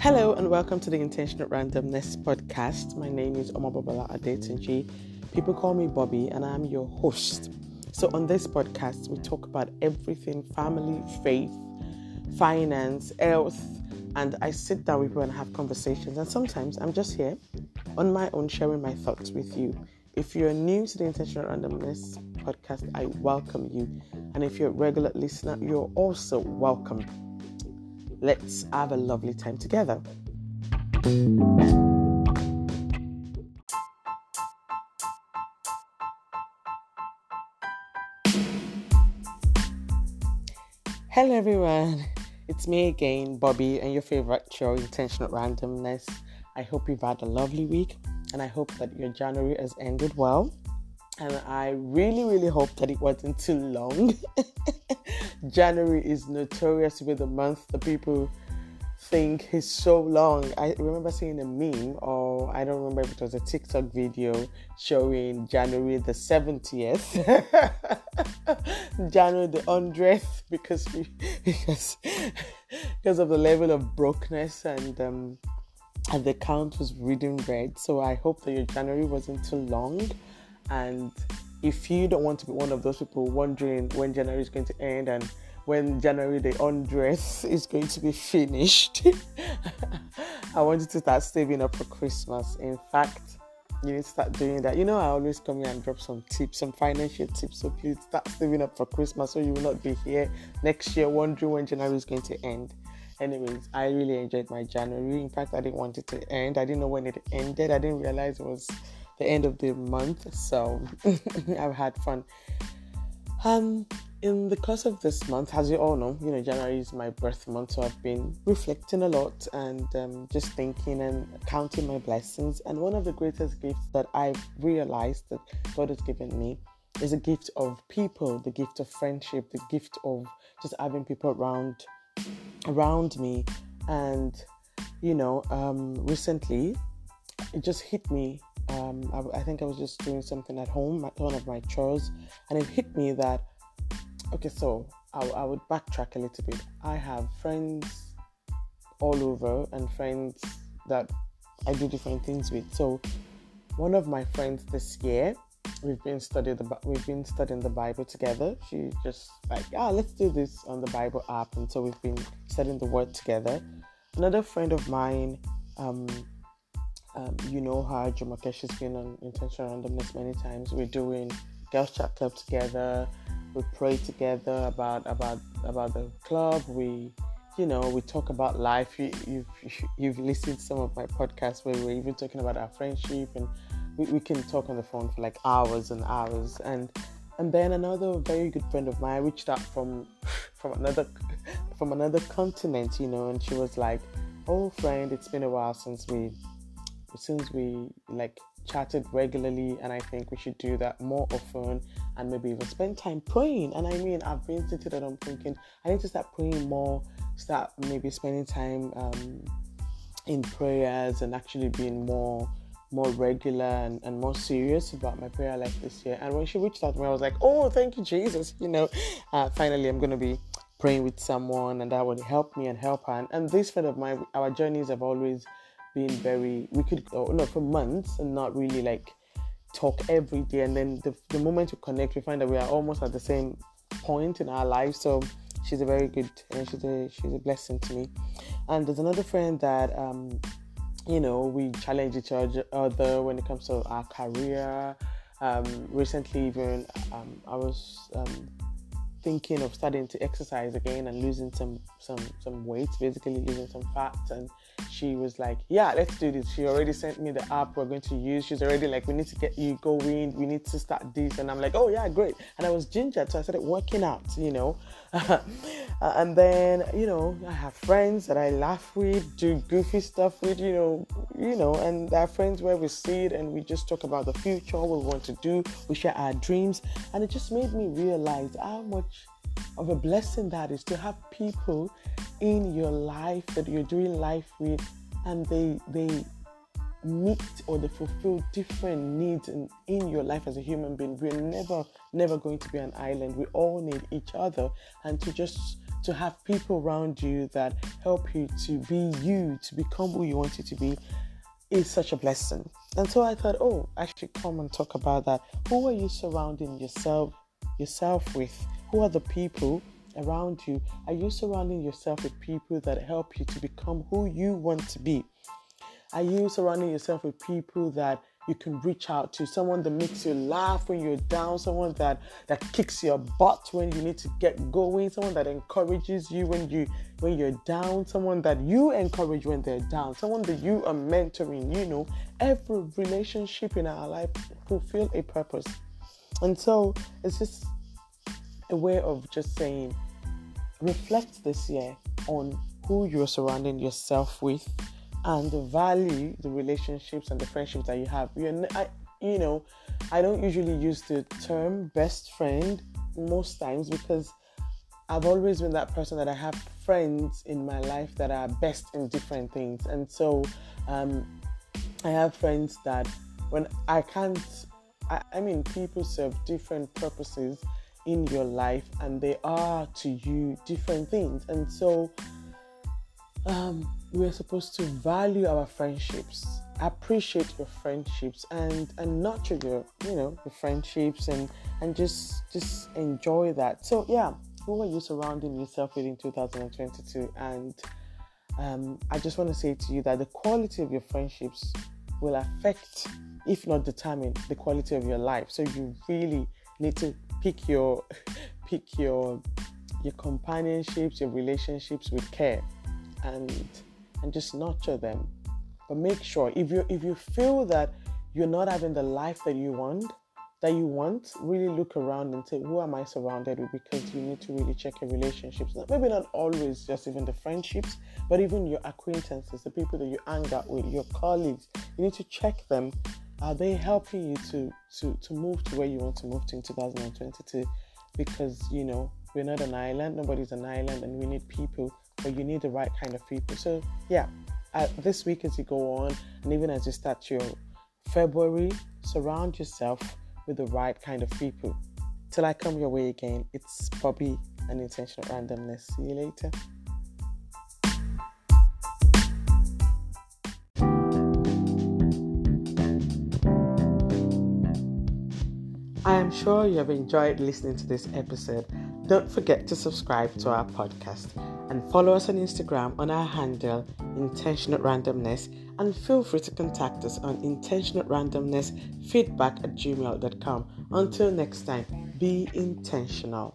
Hello and welcome to the Intentional Randomness podcast. My name is Omababala Adetunji. People call me Bobby and I'm your host. So on this podcast, we talk about everything family, faith, finance, health, and I sit down with people and have conversations. And sometimes I'm just here on my own sharing my thoughts with you. If you're new to the Intentional Randomness podcast, I welcome you. And if you're a regular listener, you're also welcome. Let's have a lovely time together. Hello, everyone. It's me again, Bobby, and your favorite show, Intentional Randomness. I hope you've had a lovely week, and I hope that your January has ended well. And I really, really hope that it wasn't too long. January is notorious to be the month that people think is so long. I remember seeing a meme, or I don't remember if it was a TikTok video showing January the 70th, January the 100th, because because because of the level of brokenness and um, and the count was reading red. So I hope that your January wasn't too long, and if you don't want to be one of those people wondering when January is going to end and when January the undress is going to be finished, I want you to start saving up for Christmas. In fact, you need to start doing that. You know, I always come here and drop some tips, some financial tips. So please start saving up for Christmas so you will not be here next year wondering when January is going to end. Anyways, I really enjoyed my January. In fact, I didn't want it to end. I didn't know when it ended. I didn't realize it was the end of the month. So I've had fun. Um, in the course of this month, as you all know, you know, January is my birth month, so I've been reflecting a lot and um, just thinking and counting my blessings. And one of the greatest gifts that I've realized that God has given me is a gift of people, the gift of friendship, the gift of just having people around around me. And you know, um, recently it just hit me um, I, I, think I was just doing something at home, one of my chores, and it hit me that okay, so I, I would backtrack a little bit. I have friends all over and friends that I do different things with. So one of my friends this year, we've been studying the we've been studying the Bible together. She just like ah let's do this on the Bible app, and so we've been studying the Word together. Another friend of mine, um, um, you know her, Jumoke, she's been on Intentional Randomness many times. We're doing Girls Chat Club together. We pray together about about about the club. We you know we talk about life. You, you've you've listened to some of my podcasts where we're even talking about our friendship and we, we can talk on the phone for like hours and hours. And and then another very good friend of mine reached out from from another from another continent you know and she was like oh friend it's been a while since we since we like chatted regularly and I think we should do that more often and maybe even spend time praying. And I mean, I've been sitting and I'm thinking I need to start praying more, start maybe spending time um, in prayers and actually being more more regular and, and more serious about my prayer life this year. And when she reached out to me, I was like, oh, thank you, Jesus. You know, uh, finally, I'm to be praying with someone and that would help me and help her. And, and this friend of mine, our journeys have always been very we could go no for months and not really like talk every day. And then the, the moment we connect we find that we are almost at the same point in our life so she's a very good and she's a she's a blessing to me. And there's another friend that um you know we challenge each other when it comes to our career. Um recently even um i was um thinking of starting to exercise again and losing some some some weight basically losing some fat and she was like, Yeah, let's do this. She already sent me the app we're going to use. She's already like, We need to get you going. We need to start this. And I'm like, Oh, yeah, great. And I was ginger. So I started working out, you know. Uh, and then, you know, I have friends that I laugh with, do goofy stuff with, you know, you know, and there are friends where we sit and we just talk about the future, what we want to do, we share our dreams. And it just made me realize how much of a blessing that is to have people in your life that you're doing life with and they they meet or they fulfill different needs in, in your life as a human being we're never never going to be an island we all need each other and to just to have people around you that help you to be you, to become who you want you to be, is such a blessing. And so I thought, oh, I should come and talk about that. Who are you surrounding yourself yourself with? Who are the people around you? Are you surrounding yourself with people that help you to become who you want to be? Are you surrounding yourself with people that you can reach out to? Someone that makes you laugh when you're down, someone that that kicks your butt when you need to get going, someone that encourages you when you when you're down, someone that you encourage when they're down, someone that you are mentoring. You know, every relationship in our life fulfill a purpose. And so it's just a way of just saying reflect this year on who you're surrounding yourself with and value the relationships and the friendships that you have. you I, you know, I don't usually use the term best friend most times because I've always been that person that I have friends in my life that are best in different things. And so um, I have friends that when I can't, I, I mean, people serve different purposes in your life and they are to you different things. And so um, we're supposed to value our friendships appreciate your friendships and and nurture your you know your friendships and and just just enjoy that. So yeah who are you surrounding yourself with in 2022 and um, i just want to say to you that the quality of your friendships will affect if not determine the quality of your life. So you really need to pick your pick your your companionships your relationships with care and and just nurture them. But make sure if you if you feel that you're not having the life that you want, that you want, really look around and say, who am I surrounded with? Because you need to really check your relationships. Maybe not always just even the friendships, but even your acquaintances, the people that you hang out with, your colleagues. You need to check them. Are they helping you to to to move to where you want to move to in 2022? Because you know we're not an island. Nobody's an island, and we need people but you need the right kind of people. So, yeah, uh, this week as you go on, and even as you start your February, surround yourself with the right kind of people. Till I come your way again, it's Bobby and Intentional Randomness. See you later. Sure you have enjoyed listening to this episode. Don't forget to subscribe to our podcast and follow us on Instagram on our handle intentional randomness and feel free to contact us on intentional randomness feedback at gmail.com. Until next time, be intentional.